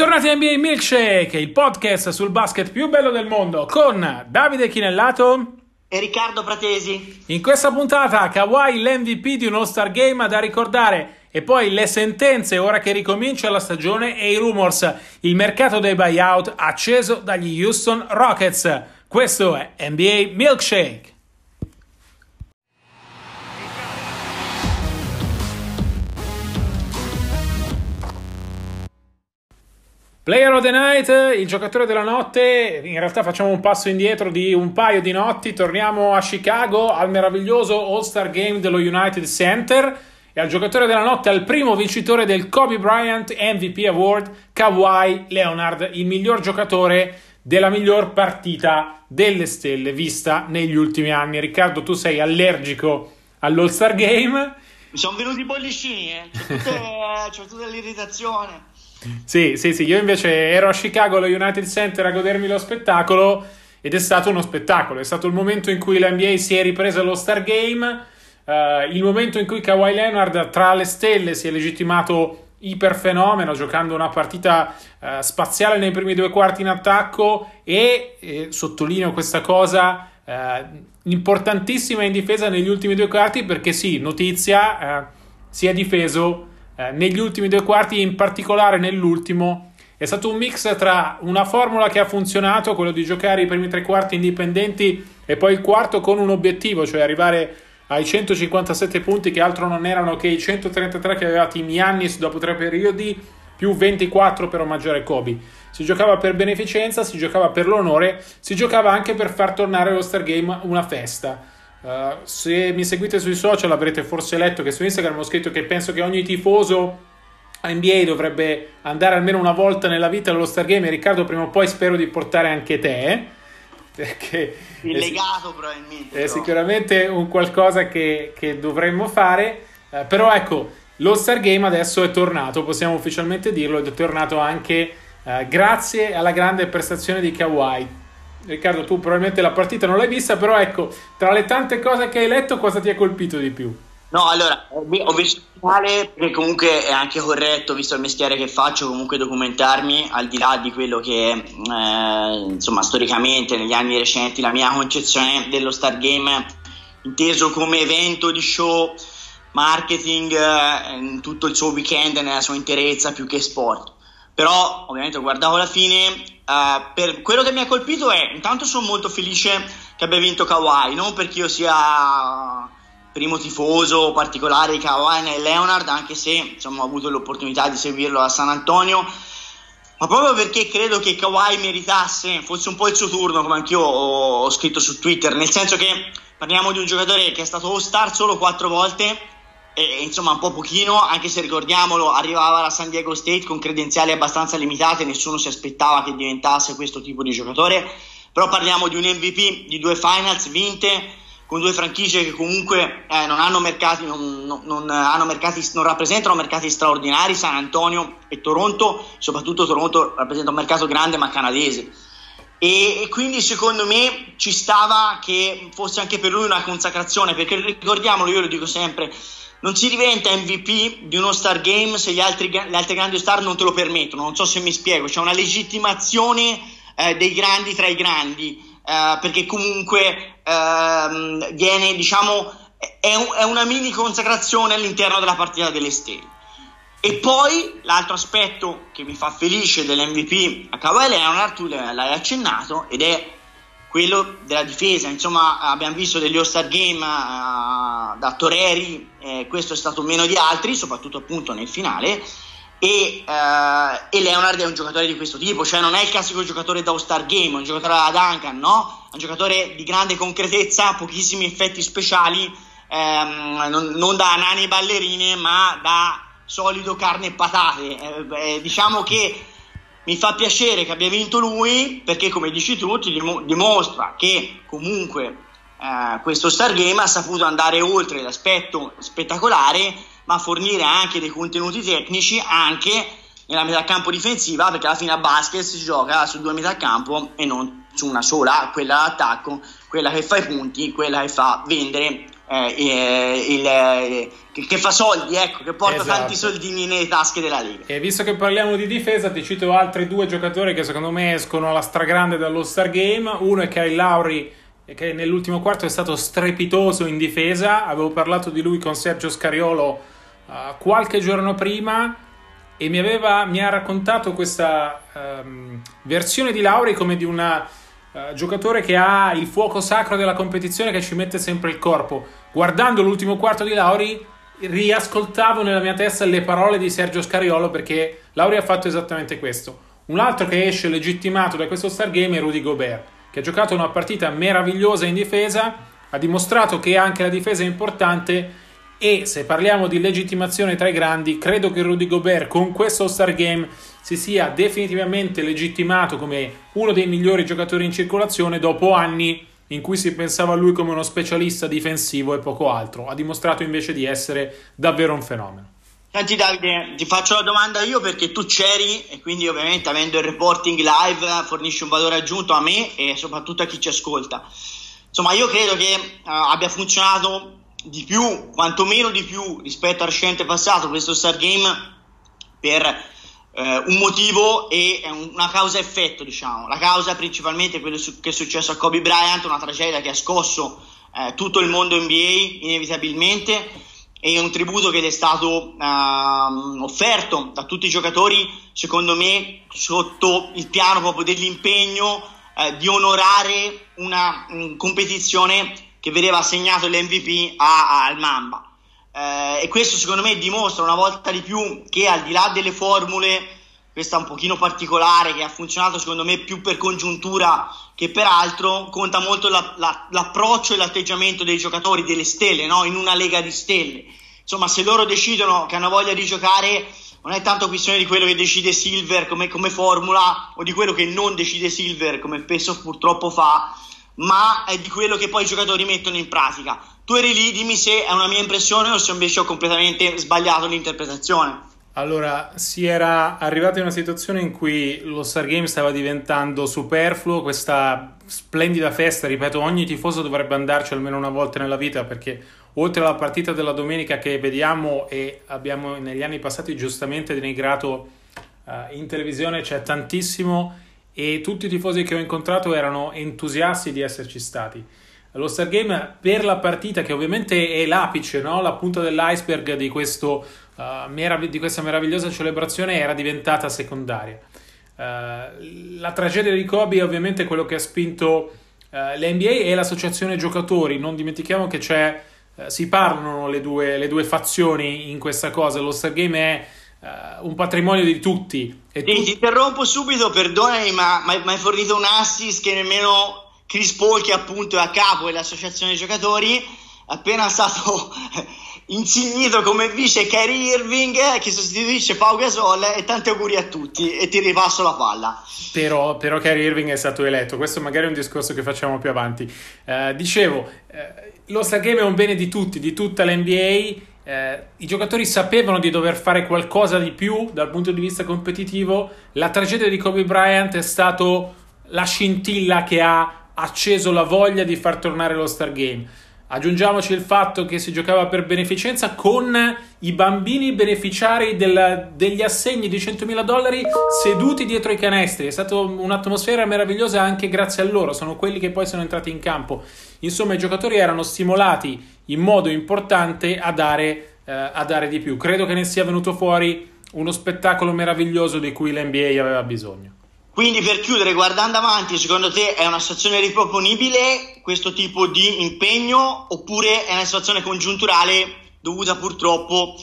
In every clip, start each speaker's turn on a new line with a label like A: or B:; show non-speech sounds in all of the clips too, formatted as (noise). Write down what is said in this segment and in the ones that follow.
A: Bentornati a NBA Milkshake, il podcast sul basket più bello del mondo con Davide Chinellato
B: e Riccardo Pratesi.
A: In questa puntata Kawhi l'MVP di un All-Star Game da ricordare e poi le sentenze ora che ricomincia la stagione e i rumors, il mercato dei buyout acceso dagli Houston Rockets. Questo è NBA Milkshake. Player of the Night, il giocatore della notte, in realtà facciamo un passo indietro di un paio di notti, torniamo a Chicago al meraviglioso All-Star Game dello United Center e al giocatore della notte, al primo vincitore del Kobe Bryant MVP Award, Kawhi Leonard, il miglior giocatore della miglior partita delle stelle vista negli ultimi anni. Riccardo, tu sei allergico all'All-Star Game.
B: Mi sono venuti i bollicini, eh. c'è, tutte, (laughs) c'è tutta l'irritazione.
A: Sì, sì, sì, io invece ero a Chicago allo United Center a godermi lo spettacolo ed è stato uno spettacolo, è stato il momento in cui l'NBA si è ripresa allo Star Game, uh, il momento in cui Kawhi Leonard tra le stelle si è legittimato iperfenomeno giocando una partita uh, spaziale nei primi due quarti in attacco e, e sottolineo questa cosa uh, importantissima in difesa negli ultimi due quarti perché sì, notizia, si è difeso eh, negli ultimi due quarti, in particolare nell'ultimo, è stato un mix tra una formula che ha funzionato, quello di giocare i primi tre quarti indipendenti e poi il quarto con un obiettivo, cioè arrivare ai 157 punti che altro non erano che i 133 che aveva Team Yannis dopo tre periodi più 24 per omaggiare Kobe. Si giocava per beneficenza, si giocava per l'onore, si giocava anche per far tornare allo Star Game una festa. Uh, se mi seguite sui social avrete forse letto che su Instagram ho scritto che penso che ogni tifoso NBA dovrebbe andare almeno una volta nella vita allo Star Game e Riccardo prima o poi spero di portare anche te (laughs)
B: perché il legato probabilmente
A: è però. sicuramente un qualcosa che, che dovremmo fare. Uh, però ecco lo Star Game adesso è tornato possiamo ufficialmente dirlo ed è tornato anche uh, grazie alla grande prestazione di Kawhi Riccardo, tu probabilmente la partita non l'hai vista, però ecco, tra le tante cose che hai letto, cosa ti ha colpito di più?
B: No, allora, ho visto il finale perché comunque è anche corretto, visto il mestiere che faccio, comunque documentarmi, al di là di quello che, eh, insomma, storicamente, negli anni recenti, la mia concezione dello Star Game, inteso come evento di show, marketing, eh, tutto il suo weekend, nella sua interezza, più che sport. Però, ovviamente, guardavo la fine, Uh, per quello che mi ha colpito è, intanto sono molto felice che abbia vinto Kawhi, non perché io sia primo tifoso particolare di Kawhi e Leonard, anche se insomma, ho avuto l'opportunità di seguirlo a San Antonio, ma proprio perché credo che Kawhi meritasse, fosse un po' il suo turno, come anch'io ho, scritto su Twitter, nel senso che parliamo di un giocatore che è stato All-Star solo quattro volte, e, insomma un po' pochino, anche se ricordiamolo, arrivava alla San Diego State con credenziali abbastanza limitate, nessuno si aspettava che diventasse questo tipo di giocatore, però parliamo di un MVP di due finals vinte con due franchigie che comunque eh, non hanno mercati, non, non, non, hanno mercati, non rappresentano mercati straordinari, San Antonio e Toronto, soprattutto Toronto rappresenta un mercato grande ma canadese. E, e, quindi secondo me ci stava che fosse anche per lui una consacrazione, perché ricordiamolo, io lo dico sempre, non si diventa MVP di uno Star Game se altri, le altre grandi star non te lo permettono. Non so se mi spiego, c'è una legittimazione eh, dei grandi tra i grandi, eh, perché comunque eh, viene, diciamo, è, è, una mini consacrazione all'interno della partita delle stelle. E poi l'altro aspetto che mi fa felice dell'MVP a Kawhi Leonard, tu l'hai accennato, ed è quello della difesa. Insomma, abbiamo visto degli All-Star Game uh, da Toreri, eh, questo è stato meno di altri, soprattutto appunto nel finale. E, uh, e, Leonard è un giocatore di questo tipo, cioè non è il classico giocatore da All-Star Game, è un giocatore da Duncan, no? È un giocatore di grande concretezza, pochissimi effetti speciali, ehm, non, non, da nani ballerine, ma da solido carne e patate. Eh, eh, diciamo che mi fa piacere che abbia vinto lui perché, come dici tu, ti dimostra che comunque eh, questo Star Game ha saputo andare oltre l'aspetto spettacolare, ma fornire anche dei contenuti tecnici anche nella metà campo difensiva, perché alla fine a basket si gioca su due metà campo e non su una sola, quella d'attacco, quella che fa i punti, quella che fa vendere eh, il, eh, che, fa soldi, ecco, che porta esatto. tanti soldini nelle tasche della Lega.
A: E visto che parliamo di difesa, ti cito altri due giocatori che secondo me escono alla stragrande dallo Star Game. Uno è Kyle Lauri, che nell'ultimo quarto è stato strepitoso in difesa. Avevo parlato di lui con Sergio Scariolo uh, qualche giorno prima e mi, aveva, mi ha raccontato questa um, versione di Lauri come di un Uh, giocatore che ha il fuoco sacro della competizione che ci mette sempre il corpo. Guardando l'ultimo quarto di Lauri, riascoltavo nella mia testa le parole di Sergio Scariolo perché Lauri ha fatto esattamente questo. Un altro che esce legittimato da questo Star Game è Rudy Gobert, che ha giocato una partita meravigliosa in difesa, ha dimostrato che anche la difesa è importante e se parliamo di legittimazione tra i grandi, credo che Rudy Gobert con questo Star Game si sia definitivamente legittimato come uno dei migliori giocatori in circolazione dopo anni in cui si pensava a lui come uno specialista difensivo e poco altro. Ha dimostrato invece di essere davvero un fenomeno.
B: Senti Davide, ti faccio la domanda io perché tu c'eri e quindi ovviamente avendo il reporting live fornisci un valore aggiunto a me e soprattutto a chi ci ascolta. Insomma, io credo che uh, abbia funzionato di più, quantomeno di più rispetto al recente passato questo Star Game per eh, un motivo e una causa-effetto, diciamo. La causa è principalmente quello che è successo a Kobe Bryant, una tragedia che ha scosso eh, tutto il mondo NBA inevitabilmente e un tributo che è stato uh, offerto da tutti i giocatori, secondo me, sotto il piano proprio dell'impegno uh, di onorare una um, competizione che vedeva assegnato l'MVP a, a, al Mamba. Eh, e questo secondo me dimostra una volta di più che al di là delle formule, questa un pochino particolare che ha funzionato secondo me più per congiuntura che per altro, conta molto la, la, l'approccio e l'atteggiamento dei giocatori, delle stelle, no? in una lega di stelle. Insomma, se loro decidono che hanno voglia di giocare, non è tanto questione di quello che decide Silver come, come formula o di quello che non decide Silver come spesso purtroppo fa, ma è di quello che poi i giocatori mettono in pratica. Tu eri lì, dimmi se è una mia impressione o se invece ho completamente sbagliato l'interpretazione.
A: Allora, si era arrivati in una situazione in cui lo Star Game stava diventando superfluo, questa splendida festa, ripeto, ogni tifoso dovrebbe andarci almeno una volta nella vita perché oltre alla partita della domenica che vediamo e abbiamo negli anni passati giustamente denigrato uh, in televisione c'è tantissimo e tutti i tifosi che ho incontrato erano entusiasti di esserci stati. Lo Star Game per la partita, che ovviamente è l'apice, no? la punta dell'iceberg di, questo, uh, merav- di questa meravigliosa celebrazione, era diventata secondaria. Uh, la tragedia di Kobe è ovviamente quello che ha spinto uh, l'NBA e l'associazione giocatori. Non dimentichiamo che c'è, si parlano le due, le due fazioni in questa cosa. Lo Star Game è Uh, un patrimonio di tutti.
B: E tu... Ti interrompo subito, perdonami, ma mi hai fornito un assist che nemmeno Chris Paul, che appunto è a capo dell'associazione giocatori, appena stato (laughs) insignito come vice Kyrie Irving che sostituisce Pau Gasol e tanti auguri a tutti e ti ripasso la palla
A: però, però Kyrie Irving è stato eletto questo magari è un discorso che facciamo più avanti uh, dicevo uh, lo Star Game è un bene di tutti di tutta l'NBA eh, i giocatori sapevano di dover fare qualcosa di più dal punto di vista competitivo. La tragedia di Kobe Bryant è stato la scintilla che ha acceso la voglia di far tornare lo Star Game. Aggiungiamoci il fatto che si giocava per beneficenza con i bambini beneficiari del, degli assegni di 100.000 dollari seduti dietro i canestri. È stata un'atmosfera meravigliosa anche grazie a loro, sono quelli che poi sono entrati in campo. Insomma, i giocatori erano stimolati in modo importante a dare, eh, a dare di più. Credo che ne sia venuto fuori uno spettacolo meraviglioso di cui l'NBA aveva bisogno.
B: Quindi per chiudere, guardando avanti, secondo te è una situazione riproponibile questo tipo di impegno oppure è una situazione congiunturale dovuta purtroppo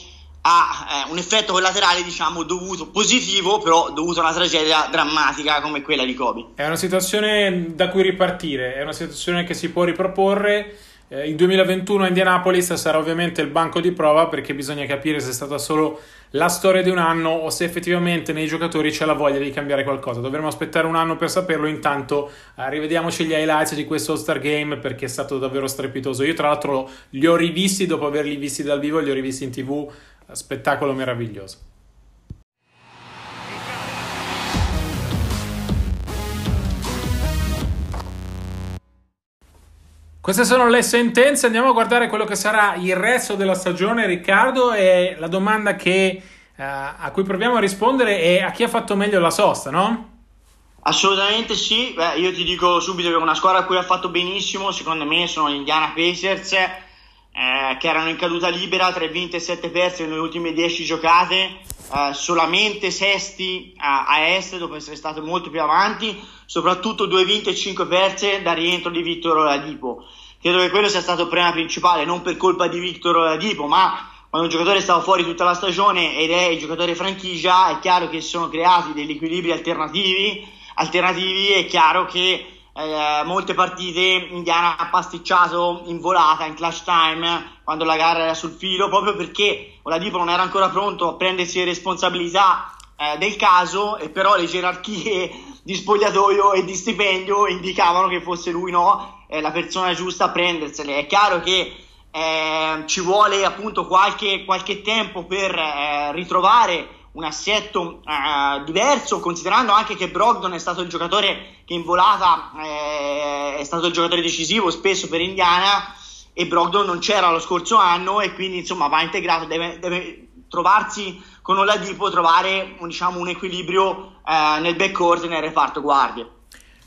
B: a eh, un effetto collaterale, diciamo, dovuto positivo, però dovuto a una tragedia drammatica come quella di Kobe?
A: È una situazione da cui ripartire, è una situazione che si può riproporre eh, il 2021 a Indianapolis sarà ovviamente il banco di prova perché bisogna capire se è stata solo la storia di un anno o se effettivamente nei giocatori c'è la voglia di cambiare qualcosa. Dovremo aspettare un anno per saperlo. Intanto eh, rivediamoci gli highlights di questo All-Star Game perché è stato davvero strepitoso. Io, tra l'altro, li ho rivisti dopo averli visti dal vivo, li ho rivisti in tv. Spettacolo meraviglioso. Queste sono le sentenze, andiamo a guardare quello che sarà il resto della stagione, Riccardo, e la domanda che, uh, a cui proviamo a rispondere è a chi ha fatto meglio la sosta, no?
B: Assolutamente sì, Beh, io ti dico subito che una squadra a cui ha fatto benissimo, secondo me, sono gli Indiana Pacers, eh, che erano in caduta libera, 3 vinte e 7 perse nelle ultime 10 giocate, eh, solamente sesti a, a, est dopo essere stato molto più avanti, soprattutto 2 vinte e 5 perse da rientro di Victor Oladipo. Credo che quello sia stato il problema principale, non per colpa di Victor Oladipo, ma quando un giocatore stava fuori tutta la stagione ed è il giocatore franchigia, è chiaro che si sono creati degli equilibri alternativi alternativi è chiaro che eh, molte partite Indiana ha pasticciato in volata, in clutch time, quando la gara era sul filo, proprio perché Oladipo non era ancora pronto a prendersi le responsabilità eh, del caso e però le gerarchie di spogliatoio e di stipendio indicavano che fosse lui no, eh, la persona giusta a prendersele. È chiaro che eh, ci vuole appunto qualche, qualche tempo per eh, ritrovare un assetto uh, diverso, considerando anche che Brogdon è stato il giocatore che in volata eh, è stato il giocatore decisivo spesso per Indiana e Brogdon non c'era lo scorso anno e quindi insomma va integrato, deve, deve trovarsi con Oladipo, trovare diciamo, un equilibrio eh, nel backcourt e nel reparto guardie.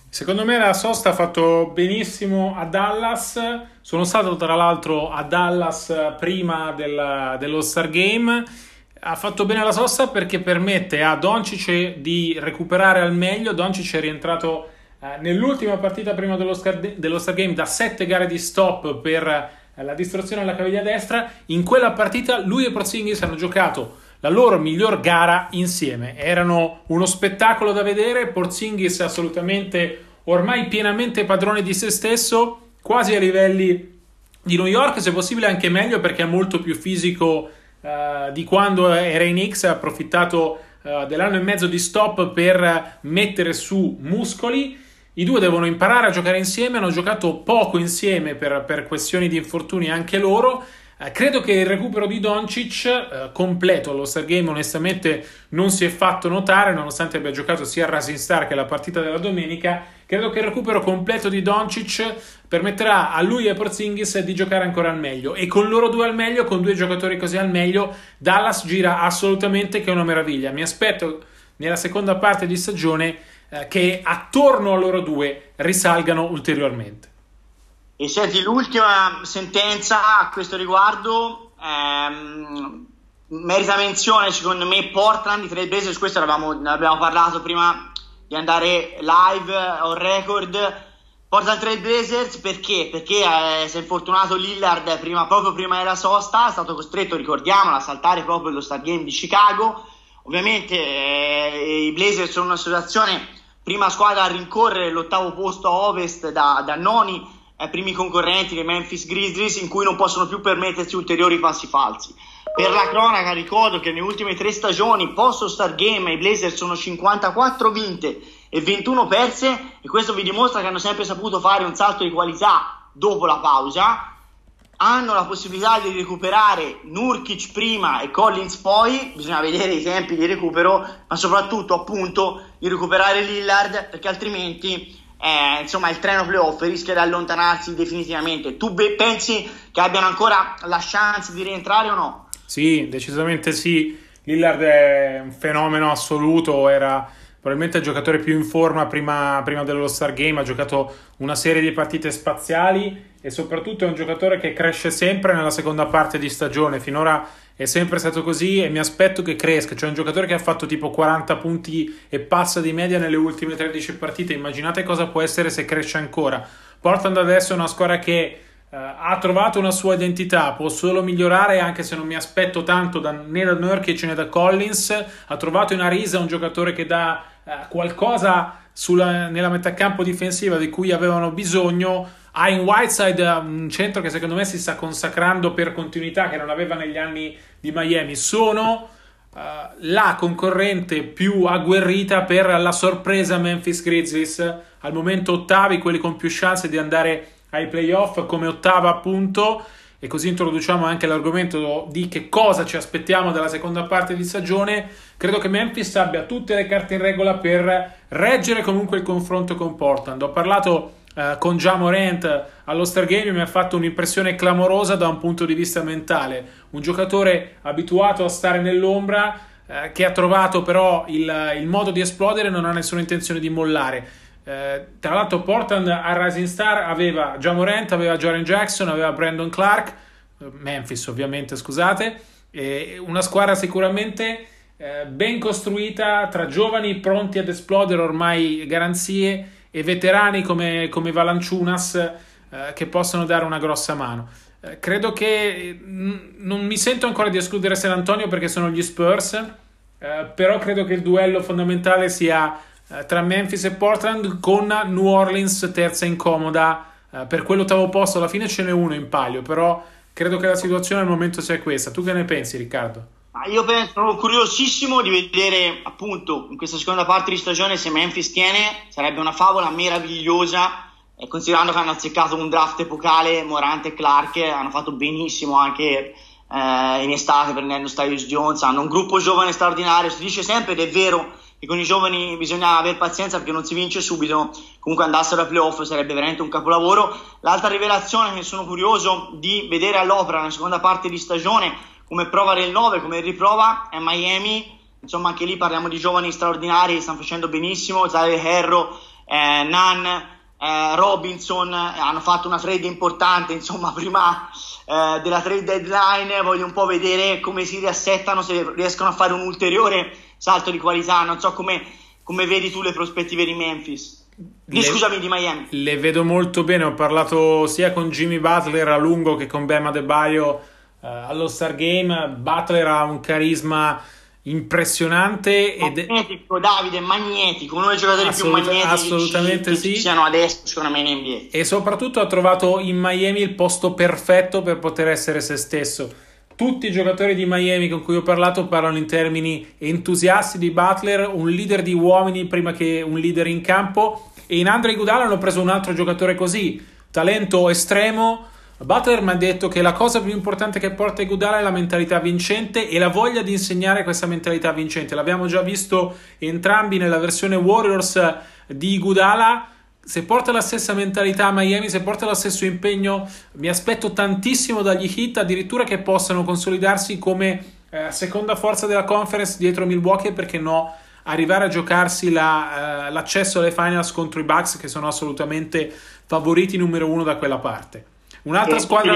A: Secondo me la sosta ha fatto benissimo a Dallas. Sono stato tra l'altro a Dallas prima del, dello Star Game ha fatto bene la sosta perché permette a Doncic di recuperare al meglio. Doncic è rientrato eh, nell'ultima partita prima dello, Star, dello Star Game da sette gare di stop per eh, la distruzione alla caviglia destra. In quella partita lui e Porzingis hanno giocato la loro miglior gara insieme. Erano uno spettacolo da vedere. Porzingis assolutamente ormai pienamente padrone di se stesso, quasi a livelli di New York, se possibile anche meglio perché è molto più fisico uh, di quando era in X, ha approfittato uh, dell'anno e mezzo di stop per mettere su muscoli. I due devono imparare a giocare insieme, hanno giocato poco insieme per, per questioni di infortuni anche loro. Uh, credo che il recupero di Doncic completo allo Star Game onestamente non si è fatto notare, nonostante abbia giocato sia a Rising Star che la partita della domenica Credo che il recupero completo di Doncic permetterà a lui e a Porzingis di giocare ancora al meglio e con loro due al meglio, con due giocatori così al meglio, Dallas gira assolutamente che è una meraviglia. Mi aspetto nella seconda parte di stagione eh, che attorno a loro due risalgano ulteriormente.
B: E senti, l'ultima sentenza a questo riguardo ehm, merita menzione secondo me Portland di Trade Blazers, questo ne abbiamo parlato prima di andare live on record Porta Trail Blazers perché? Perché eh, si è infortunato Lillard prima, proprio prima della sosta, è stato costretto, ricordiamolo, a saltare proprio lo Star Game di Chicago. Ovviamente eh, i Blazers sono una situazione, prima squadra a rincorrere l'ottavo posto a ovest da, da noni eh, primi concorrenti dei Memphis Grizzlies in cui non possono più permettersi ulteriori passi falsi. Per la cronaca ricordo che nelle ultime tre stagioni post Star Game i Blazers sono 54 vinte e 21 perse e questo vi dimostra che hanno sempre saputo fare un salto di qualità dopo la pausa. Hanno la possibilità di recuperare Nurkic prima e Collins poi, bisogna vedere i tempi di recupero, ma soprattutto appunto di recuperare Lillard perché altrimenti eh, insomma il treno playoff rischia di allontanarsi definitivamente. Tu be- pensi che abbiano ancora la chance di rientrare o no?
A: Sì, decisamente sì. Lillard è un fenomeno assoluto, era probabilmente il giocatore più in forma prima, prima dello Star Game, ha giocato una serie di partite spaziali e soprattutto è un giocatore che cresce sempre nella seconda parte di stagione. Finora è sempre stato così e mi aspetto che cresca. Cioè un giocatore che ha fatto tipo 40 punti e passa di media nelle ultime 13 partite. Immaginate cosa può essere se cresce ancora. Portland adesso è una squadra che Uh, ha trovato una sua identità, può solo migliorare anche se non mi aspetto tanto da, né da Nurkic né da Collins. Ha trovato in Arisa un giocatore che dà uh, qualcosa sulla, nella metacampo difensiva di cui avevano bisogno. Ha in Whiteside un centro che secondo me si sta consacrando per continuità che non aveva negli anni di Miami. Sono uh, la concorrente più agguerrita per la sorpresa Memphis Grizzlies. Al momento ottavi, quelli con più chance di andare ai playoff come ottava appunto e così introduciamo anche l'argomento di che cosa ci aspettiamo dalla seconda parte di stagione. Credo che Memphis abbia tutte le carte in regola per reggere comunque il confronto con Portland. Ho parlato uh, con Jamorant allo Stargame mi ha fatto un'impressione clamorosa da un punto di vista mentale. Un giocatore abituato a stare nell'ombra uh, che ha trovato però il, il, modo di esplodere e non ha nessuna intenzione di mollare. Uh, tra l'altro Portland a Rising Star aveva Jamorant, aveva Jaren Jackson, aveva Brandon Clark, Memphis ovviamente scusate, una squadra sicuramente eh, ben costruita tra giovani pronti ad esplodere ormai garanzie e veterani come, come Valanciunas eh, che possono dare una grossa mano. Eh, credo che mh, mm, non mi sento ancora di escludere San Antonio perché sono gli Spurs, eh, però credo che il duello fondamentale sia eh, tra Memphis e Portland con New Orleans terza incomoda. per quell'ottavo posto alla fine ce n'è uno in palio, però credo che la situazione al momento sia questa. Tu che ne pensi, Riccardo?
B: io penso, sono curiosissimo di vedere appunto in questa seconda parte di stagione se Memphis tiene, sarebbe una favola meravigliosa, eh, considerando che hanno azzeccato un draft epocale, Morante e Clark, hanno fatto benissimo anche eh, in estate prendendo Stylus Jones, hanno un gruppo giovane straordinario, si dice sempre ed è vero che con i giovani bisogna avere pazienza perché non si vince subito, comunque andassero ai playoff sarebbe veramente un capolavoro. L'altra rivelazione che sono curioso di vedere all'opera nella seconda parte di stagione come prova del 9, come riprova è Miami, insomma anche lì parliamo di giovani straordinari che stanno facendo benissimo, Tyler Herro, eh, Nan, eh, Robinson, eh, hanno fatto una trade importante, insomma (laughs) prima eh, della trade deadline. Voglio un po' vedere come si riassettano, se riescono a fare un ulteriore salto di qualità, non so come, come vedi tu le prospettive di Memphis. Le, scusami, di Miami.
A: Le vedo molto bene, ho parlato sia con Jimmy Butler a lungo che con Bema De Baio Uh, allo Star Game Butler ha un carisma impressionante
B: magnetico ed... Davide magnetico uno dei giocatori Assolut- più magnetici
A: assolutamente sì.
B: ci siano adesso secondo me in NBA
A: e soprattutto ha trovato in Miami il posto perfetto per poter essere se stesso tutti i giocatori di Miami con cui ho parlato parlano in termini entusiasti di Butler un leader di uomini prima che un leader in campo e in Andre Gudala hanno preso un altro giocatore così talento estremo Butler mi ha detto che la cosa più importante che porta Iguodala è la mentalità vincente e la voglia di insegnare questa mentalità vincente. L'abbiamo già visto entrambi nella versione Warriors di Iguodala. Se porta la stessa mentalità a Miami, se porta lo stesso impegno, mi aspetto tantissimo dagli hit, addirittura che possano consolidarsi come eh, seconda forza della conference dietro Milwaukee, perché no, arrivare a giocarsi la, eh, l'accesso alle finals contro i Bucks, che sono assolutamente favoriti numero uno da quella parte. Un'altra squadra.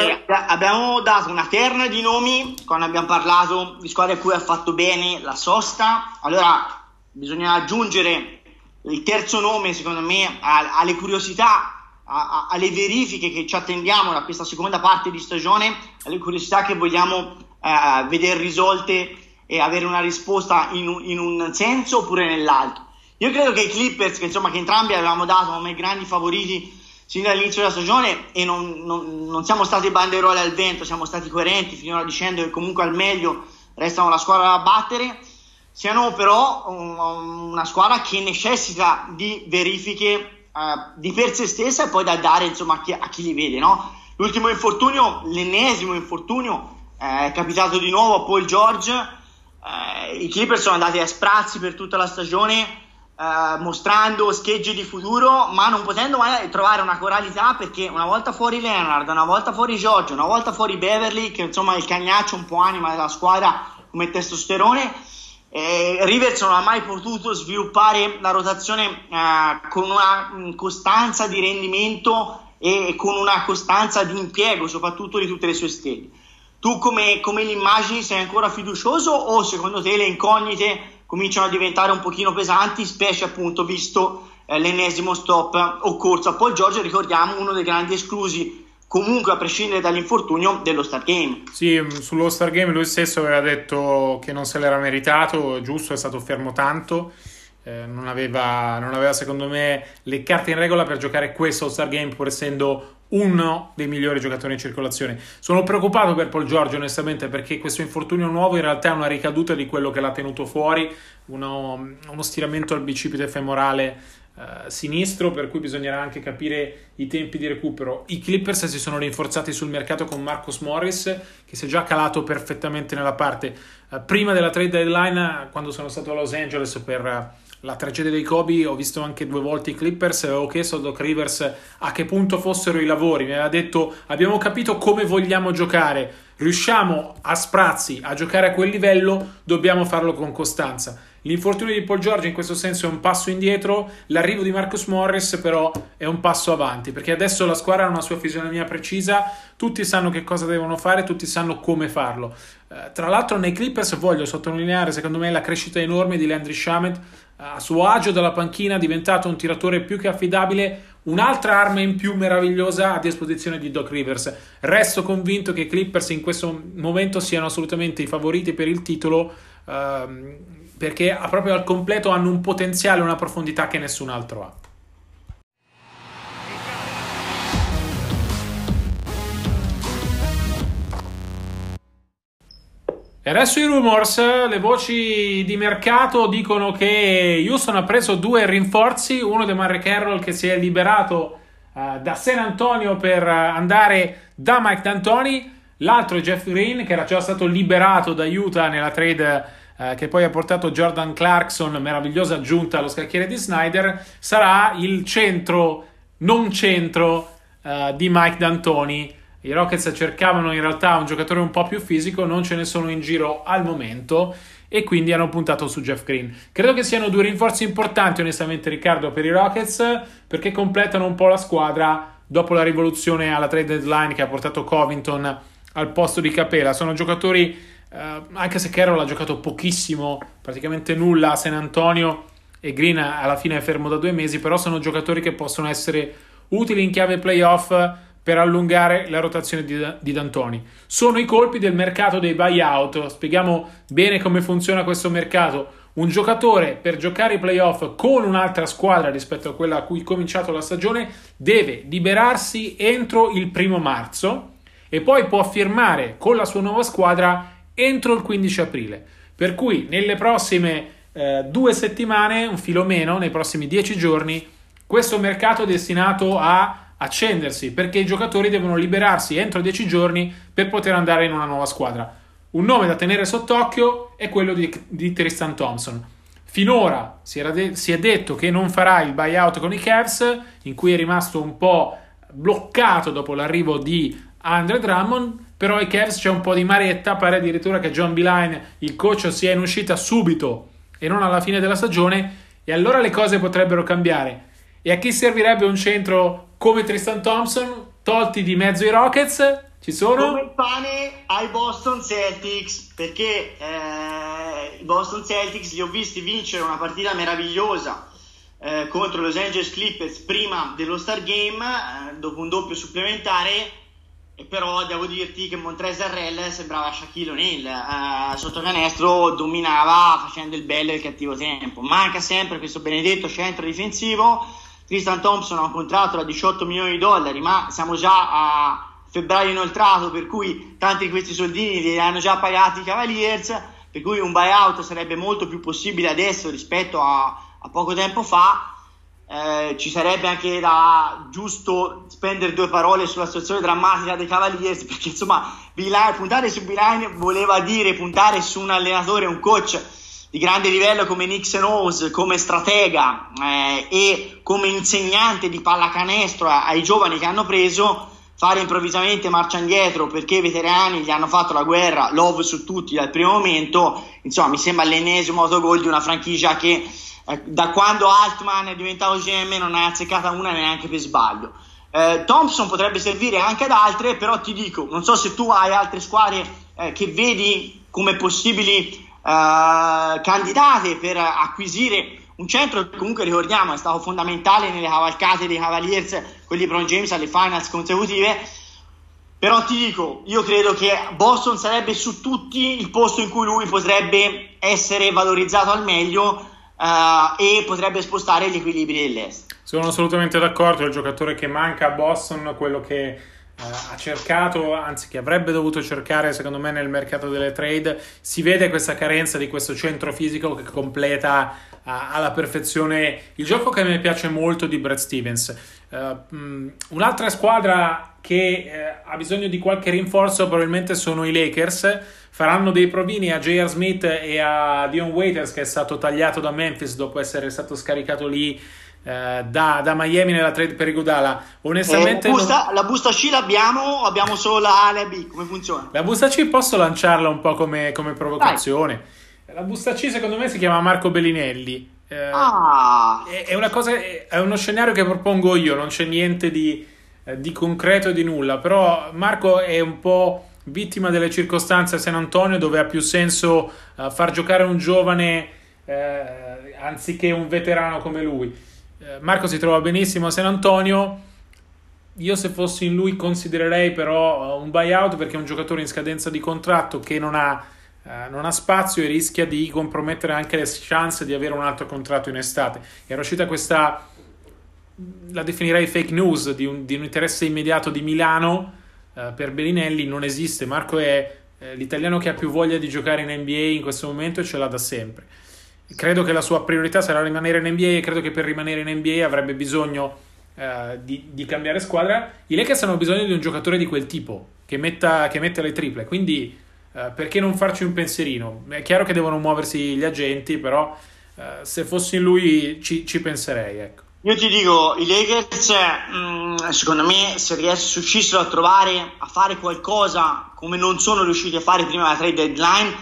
B: Abbiamo dato una terna di nomi quando abbiamo parlato di squadre a cui ha fatto bene la sosta. Allora bisogna aggiungere il terzo nome, secondo me, alle curiosità, alle verifiche che ci attendiamo da questa seconda parte di stagione, alle curiosità che vogliamo eh, vedere risolte e avere una risposta in un, in un, senso oppure nell'altro. Io credo che i Clippers, che, insomma, che entrambi avevamo dato come grandi favoriti sin dall'inizio della stagione e non, non, non, siamo stati banderole al vento, siamo stati coerenti finora dicendo che comunque al meglio restano la squadra da battere, siano però una squadra che necessita di verifiche uh, di per sé stessa e poi da dare insomma, a, chi, a chi li vede. No? L'ultimo infortunio, l'ennesimo infortunio, è capitato di nuovo a Paul George, uh, i Clippers sono andati a sprazzi per tutta la stagione Uh, mostrando schegge di futuro, ma non potendo mai trovare una coralità perché una volta fuori Leonard, una volta fuori Giorgio, una volta fuori Beverly, che insomma è il cagnaccio un po' anima della squadra come testosterone. Eh, Rivers non ha mai potuto sviluppare la rotazione uh, con una costanza di rendimento e con una costanza di impiego, soprattutto di tutte le sue stelle. Tu come, come li immagini? Sei ancora fiducioso o secondo te le incognite cominciano a diventare un pochino pesanti, specie appunto visto eh, l'ennesimo stop occorso a Paul Giorgio, ricordiamo uno dei grandi esclusi comunque a prescindere dall'infortunio dello Star Game.
A: Sì, sullo Star Game lui stesso aveva detto che non se l'era meritato, giusto, è stato fermo tanto. Eh, non, aveva, non aveva secondo me le carte in regola per giocare questo Star Game pur essendo uno dei migliori giocatori in circolazione. Sono preoccupato per Paul Giorgio, onestamente, perché questo infortunio nuovo in realtà è una ricaduta di quello che l'ha tenuto fuori, uno, uno stiramento al bicipite femorale eh, sinistro, per cui bisognerà anche capire i tempi di recupero. I Clippers si sono rinforzati sul mercato con Marcus Morris, che si è già calato perfettamente nella parte. Eh, prima della trade deadline, quando sono stato a Los Angeles per la tragedia dei Kobe, ho visto anche due volte i Clippers e avevo chiesto a Doc Rivers a che punto fossero i lavori. Mi aveva detto abbiamo capito come vogliamo giocare, riusciamo a sprazzi a giocare a quel livello, dobbiamo farlo con costanza. L'infortunio di Paul George in questo senso è un passo indietro, l'arrivo di Marcus Morris però è un passo avanti, perché adesso la squadra ha una sua fisionomia precisa, tutti sanno che cosa devono fare, tutti sanno come farlo. Eh, tra l'altro nei Clippers voglio sottolineare secondo me la crescita enorme di Landry Shamet, a suo agio dalla panchina diventato un tiratore più che affidabile, un'altra arma in più meravigliosa a disposizione di Doc Rivers. Resto convinto che i Clippers in questo momento siano assolutamente i favoriti per il titolo. Ehm, perché proprio al completo hanno un potenziale una profondità che nessun altro ha. E adesso i rumors, le voci di mercato dicono che Houston ha preso due rinforzi, uno di Marre Carroll che si è liberato uh, da San Antonio per andare da Mike D'Antoni, l'altro è Jeff Green che era già stato liberato da Utah nella trade uh, che poi ha portato Jordan Clarkson, meravigliosa aggiunta allo scacchiere di Snyder, sarà il centro, non centro uh, di Mike D'Antoni i Rockets cercavano in realtà un giocatore un po' più fisico, non ce ne sono in giro al momento e quindi hanno puntato su Jeff Green. Credo che siano due rinforzi importanti, onestamente, Riccardo, per i Rockets perché completano un po' la squadra dopo la rivoluzione alla trade deadline che ha portato Covington al posto di Capela. Sono giocatori, eh, anche se Carroll ha giocato pochissimo, praticamente nulla a San Antonio e Green alla fine è fermo da due mesi, però sono giocatori che possono essere utili in chiave playoff per allungare la rotazione di, di D'Antoni. Sono i colpi del mercato dei buyout. Spieghiamo bene come funziona questo mercato. Un giocatore per giocare i playoff con un'altra squadra rispetto a quella a cui è cominciato la stagione deve liberarsi entro il primo marzo e poi può firmare con la sua nuova squadra entro il 15 aprile. Per cui nelle prossime eh, due settimane, un filo meno, nei prossimi dieci giorni, questo mercato è destinato a accendersi perché i giocatori devono liberarsi entro 10 giorni per poter andare in una nuova squadra. Un nome da tenere sott'occhio è quello di, di Tristan Thompson. Finora si, de- si, è detto che non farà il buyout con i Cavs, in cui è rimasto un po' bloccato dopo l'arrivo di Andre Drummond, però ai Cavs c'è un po' di maretta, pare addirittura che John Beeline, il coach, sia in uscita subito e non alla fine della stagione, e allora le cose potrebbero cambiare. E a chi servirebbe un centro come Tristan Thompson, tolti di mezzo i Rockets? Ci sono?
B: Come pane ai Boston Celtics, perché eh, i Boston Celtics li ho visti vincere una partita meravigliosa eh, contro Los Angeles Clippers prima dello Star Game, eh, dopo un doppio supplementare. Però devo dirti che Harrell sembrava Shaquille O'Neal, eh, sotto canestro dominava facendo il bello e il cattivo tempo. Manca sempre questo benedetto centro difensivo Tristan Thompson ha un contratto da 18 milioni di dollari, ma siamo già a febbraio inoltrato, per cui tanti di questi soldini li hanno già pagati i Cavaliers, per cui un buyout sarebbe molto più possibile adesso rispetto a, a poco tempo fa. Eh, ci sarebbe anche da giusto spendere due parole sulla situazione drammatica dei Cavaliers (laughs) perché insomma Biline, puntare su Biline voleva dire puntare su un allenatore, un coach di grande livello come Nixon Owens, come stratega eh, e come insegnante di pallacanestro ai giovani che hanno preso, fare improvvisamente marcia indietro perché i veterani gli hanno fatto la guerra, love su tutti dal primo momento, insomma mi sembra l'ennesimo autogol di una franchigia che eh, da quando Altman è diventato GM non ha azzeccata una neanche per sbaglio. Eh, Thompson potrebbe servire anche ad altre, però ti dico, non so se tu hai altre squadre eh, che vedi come possibili uh, candidate per acquisire un centro che comunque ricordiamo è stato fondamentale nelle cavalcate dei Cavaliers con LeBron James alle finals consecutive però ti dico, io credo che Boston sarebbe su tutti il posto in cui lui potrebbe essere valorizzato al meglio uh, e potrebbe spostare gli equilibri dell'Est.
A: Sono assolutamente d'accordo, è il giocatore che manca a Boston, quello che Uh, ha cercato, anzi che avrebbe dovuto cercare secondo me nel mercato delle trade, si vede questa carenza di questo centro fisico che completa alla perfezione il gioco che a me piace molto di Brad Stevens. Uh, un'altra squadra che uh, ha bisogno di qualche rinforzo probabilmente sono i Lakers. Faranno dei provini a J.R. Smith e a Dion Waiters che è stato tagliato da Memphis dopo essere stato scaricato lì uh, da, da, Miami nella trade per Iguodala. Onestamente...
B: Eh, la, busta, non... la, busta, C l'abbiamo abbiamo solo la A e la B? Come funziona?
A: La busta C posso lanciarla un po' come, come provocazione. Dai. La busta C secondo me si chiama Marco Bellinelli. Eh, ah. è, è, cosa, è, uno scenario che propongo io, non c'è niente di, eh, di concreto e di nulla, però Marco è un po' vittima delle circostanze a San Antonio dove ha più senso uh, far giocare un giovane eh, anziché un veterano come lui. Eh, Marco si trova benissimo a San Antonio. Io se fossi in lui considererei però un buyout perché è un giocatore in scadenza di contratto che non ha Uh, non ha spazio e rischia di compromettere anche le chance di avere un altro contratto in estate. Era uscita questa, la definirei fake news, di un, di un interesse immediato di Milano uh, per Bellinelli, non esiste. Marco è eh, l'italiano che ha più voglia di giocare in NBA in questo momento e ce l'ha da sempre. Credo che la sua priorità sarà rimanere in NBA e credo che per rimanere in NBA avrebbe bisogno uh, di, di, cambiare squadra. I Lakers hanno bisogno di un giocatore di quel tipo, che metta, che metta le triple, quindi eh, perché non farci un pensierino? È chiaro che devono muoversi gli agenti, però uh, se fossi lui ci, ci, penserei. Ecco.
B: Io ti dico, i Lakers, mh, mm, secondo me, se riuscissero a trovare, a fare qualcosa come non sono riusciti a fare prima della trade deadline,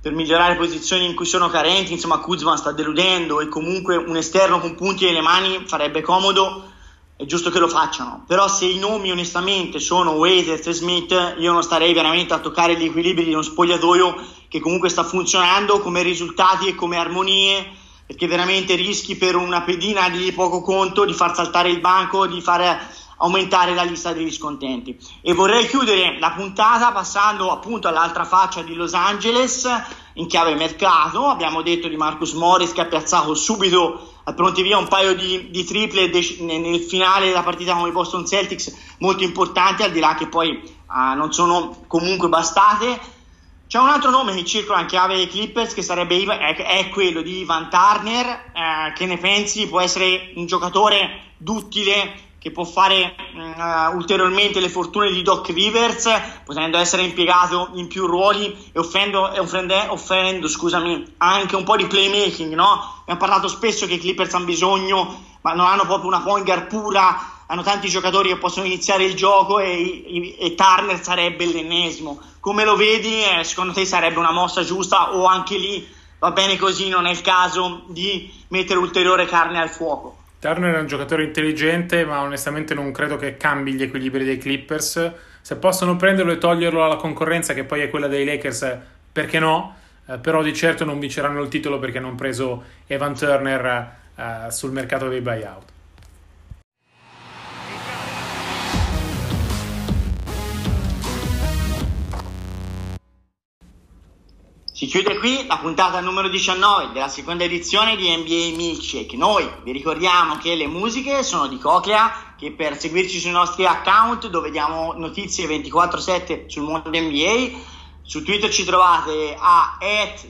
B: per migliorare posizioni in cui sono carenti, insomma Kuzma sta deludendo e comunque un esterno con punti nelle mani farebbe comodo è giusto che lo facciano. Però se i nomi onestamente sono Waiters e Smith, io non starei veramente a toccare gli equilibri di uno spogliatoio che comunque sta funzionando come risultati e come armonie, perché veramente rischi per una pedina di poco conto di far saltare il banco, di far aumentare la lista degli scontenti. E vorrei chiudere la puntata passando appunto all'altra faccia di Los Angeles in chiave mercato. Abbiamo detto di Marcus Morris che ha piazzato subito al pronti via un paio di, di triple de- nel finale della partita con i Boston Celtics molto importanti, al di là che poi uh, non sono comunque bastate. C'è un altro nome che circola in chiave Clippers che sarebbe è, è quello di Ivan Turner. Eh, che ne pensi? Può essere un giocatore duttile che può fare uh, ulteriormente le fortune di Doc Rivers, potendo essere impiegato in più ruoli e offendo, offende, offendo scusami, anche un po' di playmaking. No? Abbiamo parlato spesso che i Clippers hanno bisogno, ma non hanno proprio una point guard pura, hanno tanti giocatori che possono iniziare il gioco e, e, e Turner sarebbe l'ennesimo. Come lo vedi? Eh, secondo te sarebbe una mossa giusta o anche lì va bene così, non è il caso di mettere ulteriore carne al fuoco?
A: Turner è un giocatore intelligente, ma onestamente non credo che cambi gli equilibri dei Clippers. Se possono prenderlo e toglierlo alla concorrenza, che poi è quella dei Lakers, perché no? Eh, però di certo non vinceranno il titolo perché hanno preso Evan Turner eh, sul mercato dei buyout.
B: Si chiude qui la puntata numero 19 della seconda edizione di NBA Milkshake. Noi vi ricordiamo che le musiche sono di Coclea, che per seguirci sui nostri account dove diamo notizie 24/7 sul mondo NBA, su Twitter ci trovate a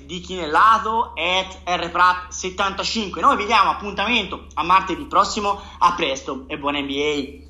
B: @dichinellato rprat75. Noi vi diamo appuntamento a martedì prossimo. A presto e buona NBA.